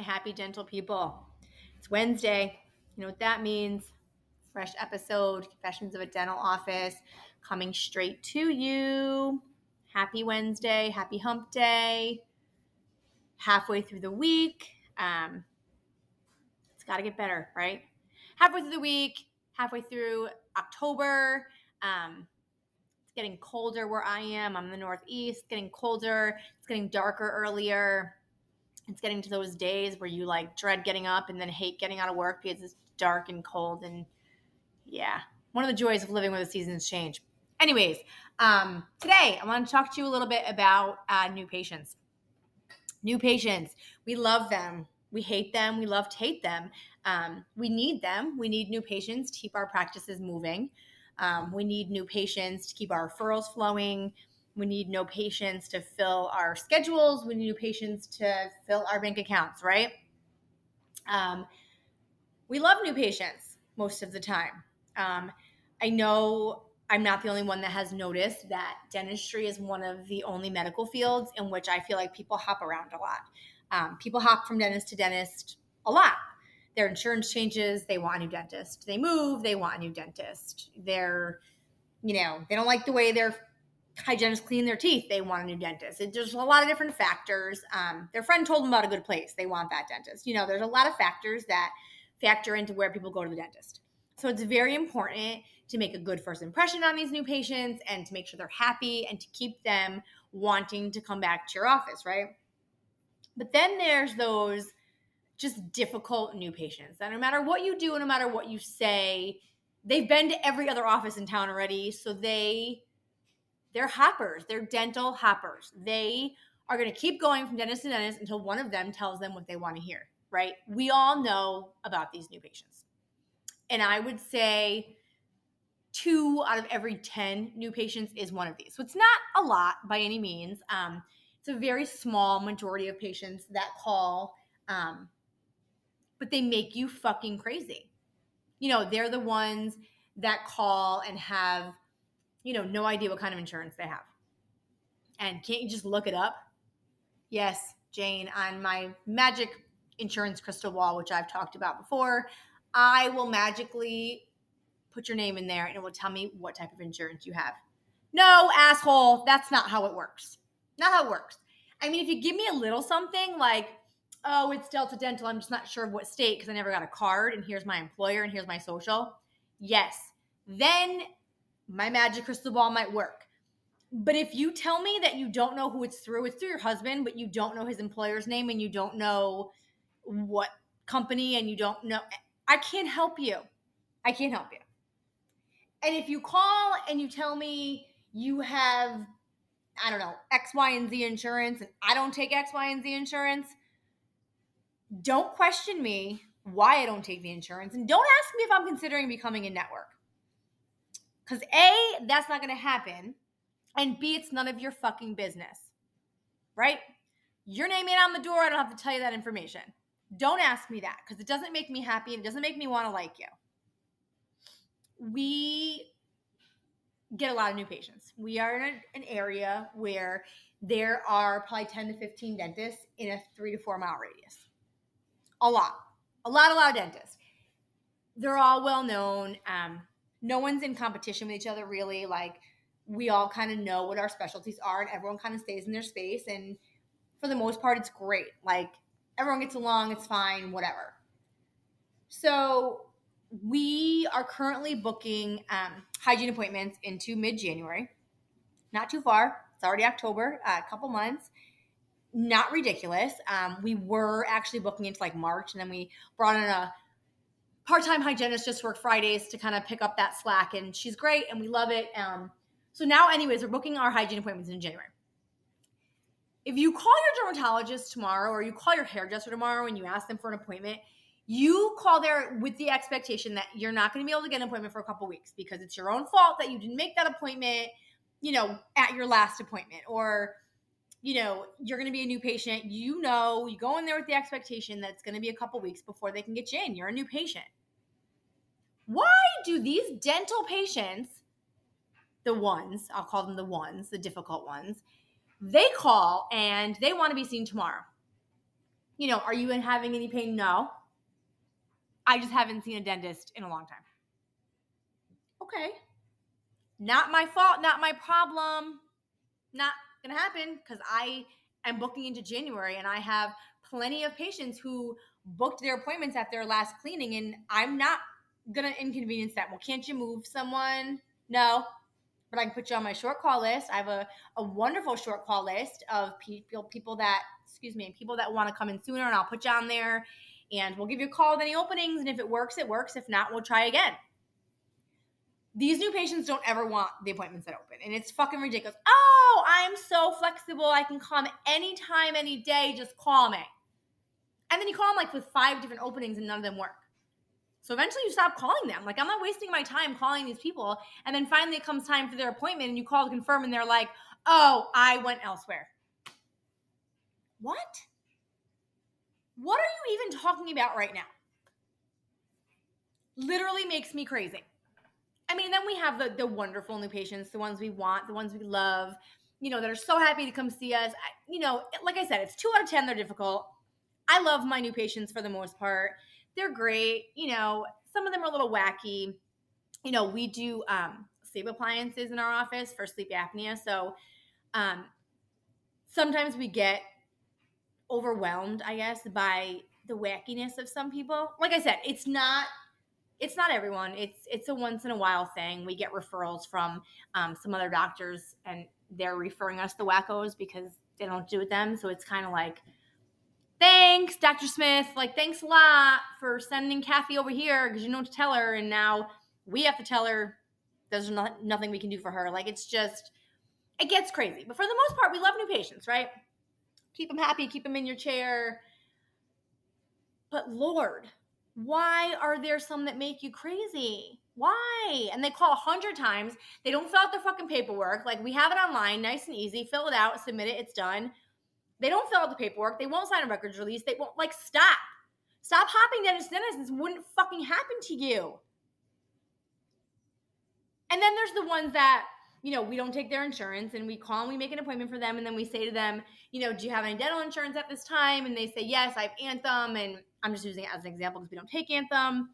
my happy, gentle people. It's Wednesday. You know what that means? Fresh episode, Confessions of a Dental Office, coming straight to you. Happy Wednesday, happy hump day. Halfway through the week. Um, it's got to get better, right? Halfway through the week, halfway through October. Um, it's getting colder where I am. I'm in the Northeast, getting colder. It's getting darker earlier it's getting to those days where you like dread getting up and then hate getting out of work because it's dark and cold and yeah one of the joys of living where the seasons change. Anyways um, today i want to talk to you a little bit about uh, new patients. New patients we love them. We hate them. We love to hate them. Um, we need them. We need new patients to keep our practices moving. Um, we need new patients to keep our referrals flowing we need no patients to fill our schedules. We need new patients to fill our bank accounts, right? Um, we love new patients most of the time. Um, I know I'm not the only one that has noticed that dentistry is one of the only medical fields in which I feel like people hop around a lot. Um, people hop from dentist to dentist a lot. Their insurance changes, they want a new dentist. They move, they want a new dentist. They're, you know, they don't like the way their hygienists clean their teeth, they want a new dentist. It, there's a lot of different factors. Um, their friend told them about a good place, they want that dentist. You know, there's a lot of factors that factor into where people go to the dentist. So it's very important to make a good first impression on these new patients and to make sure they're happy and to keep them wanting to come back to your office, right? But then there's those just difficult new patients that no matter what you do, no matter what you say, they've been to every other office in town already. So they they're hoppers. They're dental hoppers. They are going to keep going from dentist to dentist until one of them tells them what they want to hear, right? We all know about these new patients. And I would say two out of every 10 new patients is one of these. So it's not a lot by any means. Um, it's a very small majority of patients that call, um, but they make you fucking crazy. You know, they're the ones that call and have you know, no idea what kind of insurance they have. And can't you just look it up? Yes, Jane, on my magic insurance crystal ball, which I've talked about before, I will magically put your name in there and it will tell me what type of insurance you have. No, asshole, that's not how it works. Not how it works. I mean, if you give me a little something like, oh, it's Delta Dental, I'm just not sure of what state because I never got a card and here's my employer and here's my social. Yes. Then my magic crystal ball might work. But if you tell me that you don't know who it's through, it's through your husband, but you don't know his employer's name and you don't know what company and you don't know, I can't help you. I can't help you. And if you call and you tell me you have, I don't know, X, Y, and Z insurance, and I don't take X, Y, and Z insurance, don't question me why I don't take the insurance. And don't ask me if I'm considering becoming a network. Because A, that's not going to happen. And B, it's none of your fucking business. Right? Your name ain't on the door. I don't have to tell you that information. Don't ask me that because it doesn't make me happy and it doesn't make me want to like you. We get a lot of new patients. We are in a, an area where there are probably 10 to 15 dentists in a three to four mile radius. A lot. A lot, a lot of dentists. They're all well known. Um, no one's in competition with each other really. Like we all kind of know what our specialties are and everyone kind of stays in their space. And for the most part, it's great. Like everyone gets along, it's fine, whatever. So we are currently booking um, hygiene appointments into mid January. Not too far. It's already October, uh, a couple months. Not ridiculous. Um, we were actually booking into like March, and then we brought in a part-time hygienist just worked Fridays to kind of pick up that slack, and she's great, and we love it. Um, so now, anyways, we're booking our hygiene appointments in January. If you call your dermatologist tomorrow, or you call your hairdresser tomorrow, and you ask them for an appointment, you call there with the expectation that you're not going to be able to get an appointment for a couple weeks because it's your own fault that you didn't make that appointment, you know, at your last appointment, or you know, you're going to be a new patient. You know, you go in there with the expectation that it's going to be a couple weeks before they can get you in. You're a new patient. Why do these dental patients, the ones, I'll call them the ones, the difficult ones, they call and they want to be seen tomorrow? You know, are you having any pain? No. I just haven't seen a dentist in a long time. Okay. Not my fault, not my problem. Not going to happen because I am booking into January and I have plenty of patients who booked their appointments at their last cleaning and I'm not going to inconvenience them. Well, can't you move someone? No. But I can put you on my short call list. I have a, a wonderful short call list of people people that, excuse me, people that want to come in sooner and I'll put you on there and we'll give you a call with any openings and if it works, it works. If not, we'll try again these new patients don't ever want the appointments that open and it's fucking ridiculous. Oh i'm so flexible. I can come anytime any day. Just call me. And then you call them like with five different openings and none of them work. So eventually you stop calling them. Like i'm not wasting my time calling these people. And then finally it comes time for their appointment and you call to confirm and they're like oh i went elsewhere. What? What are you even talking about right now? Literally makes me crazy then we have the the wonderful new patients, the ones we want, the ones we love, you know, that are so happy to come see us. I, you know, like I said, it's two out of ten. They're difficult. I love my new patients for the most part. They're great. You know, some of them are a little wacky. You know, we do um, sleep appliances in our office for sleep apnea, so um, sometimes we get overwhelmed, I guess, by the wackiness of some people. Like I said, it's not it's not everyone. It's it's a once in a while thing. We get referrals from um, some other doctors, and they're referring us the wackos because they don't do with them. So it's kind of like, thanks, Dr. Smith. Like, thanks a lot for sending Kathy over here because you know what to tell her, and now we have to tell her there's not, nothing we can do for her. Like, it's just it gets crazy. But for the most part, we love new patients, right? Keep them happy, keep them in your chair. But Lord, why are there some that make you crazy? Why? And they call a hundred times. They don't fill out their fucking paperwork. Like we have it online, nice and easy. Fill it out, submit it, it's done. They don't fill out the paperwork. They won't sign a records release. They won't like stop. Stop hopping dentist. This wouldn't fucking happen to you. And then there's the ones that, you know, we don't take their insurance and we call and we make an appointment for them and then we say to them, you know, do you have any dental insurance at this time? And they say, yes, I have Anthem and I'm just using it as an example because we don't take Anthem.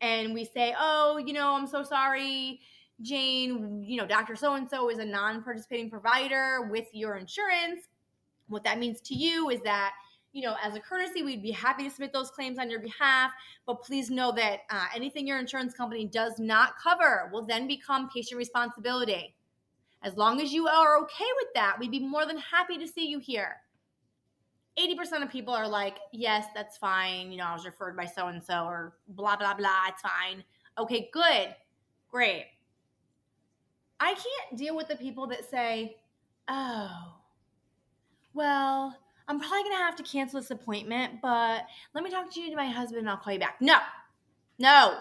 And we say, oh, you know, I'm so sorry, Jane, you know, Dr. So and so is a non participating provider with your insurance. What that means to you is that, you know, as a courtesy, we'd be happy to submit those claims on your behalf. But please know that uh, anything your insurance company does not cover will then become patient responsibility. As long as you are okay with that, we'd be more than happy to see you here. 80% of people are like, yes, that's fine. You know, I was referred by so and so or blah, blah, blah. It's fine. Okay, good. Great. I can't deal with the people that say, oh, well, I'm probably going to have to cancel this appointment, but let me talk to you to my husband and I'll call you back. No, no.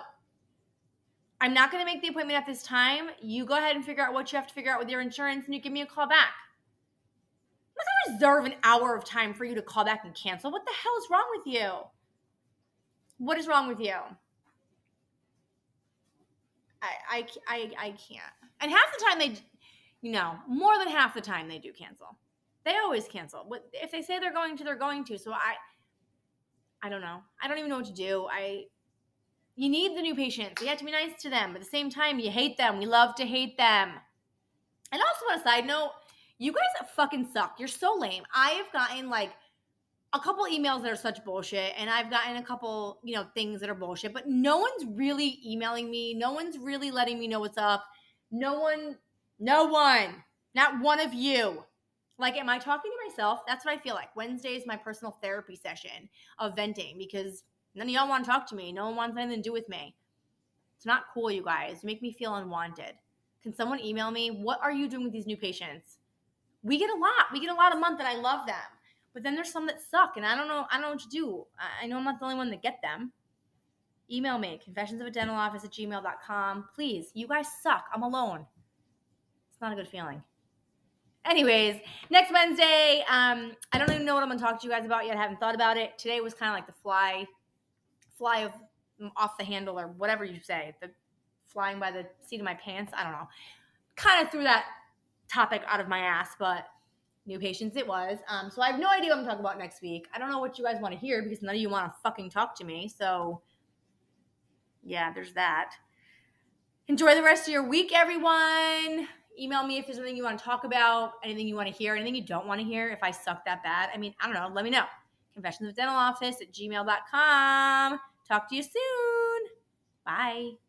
I'm not going to make the appointment at this time. You go ahead and figure out what you have to figure out with your insurance and you give me a call back reserve an hour of time for you to call back and cancel. What the hell is wrong with you? What is wrong with you? I, I, I, I can't. And half the time they, you know, more than half the time they do cancel. They always cancel. If they say they're going to? They're going to. So I, I don't know. I don't even know what to do. I, you need the new patients. You have to be nice to them. But at the same time, you hate them. We love to hate them. And also on a side note, you guys fucking suck. You're so lame. I have gotten like a couple emails that are such bullshit, and I've gotten a couple, you know, things that are bullshit, but no one's really emailing me. No one's really letting me know what's up. No one, no one, not one of you. Like, am I talking to myself? That's what I feel like. Wednesday is my personal therapy session of venting because none of y'all want to talk to me. No one wants anything to do with me. It's not cool, you guys. You make me feel unwanted. Can someone email me? What are you doing with these new patients? We get a lot. We get a lot a month, and I love them. But then there's some that suck, and I don't know. I don't know what to do. I know I'm not the only one that get them. Email me, confessions of a dental office at gmail.com. Please, you guys suck. I'm alone. It's not a good feeling. Anyways, next Wednesday, um, I don't even know what I'm gonna talk to you guys about yet. I haven't thought about it. Today was kind of like the fly, fly of off the handle or whatever you say, the flying by the seat of my pants. I don't know. Kind of threw that topic out of my ass, but new patients it was. Um, so I have no idea what I'm talking about next week. I don't know what you guys want to hear because none of you want to fucking talk to me. So yeah, there's that. Enjoy the rest of your week, everyone. Email me if there's anything you want to talk about, anything you want to hear, anything you don't want to hear. If I suck that bad, I mean, I don't know. Let me know. Confessions of Dental Office at gmail.com. Talk to you soon. Bye.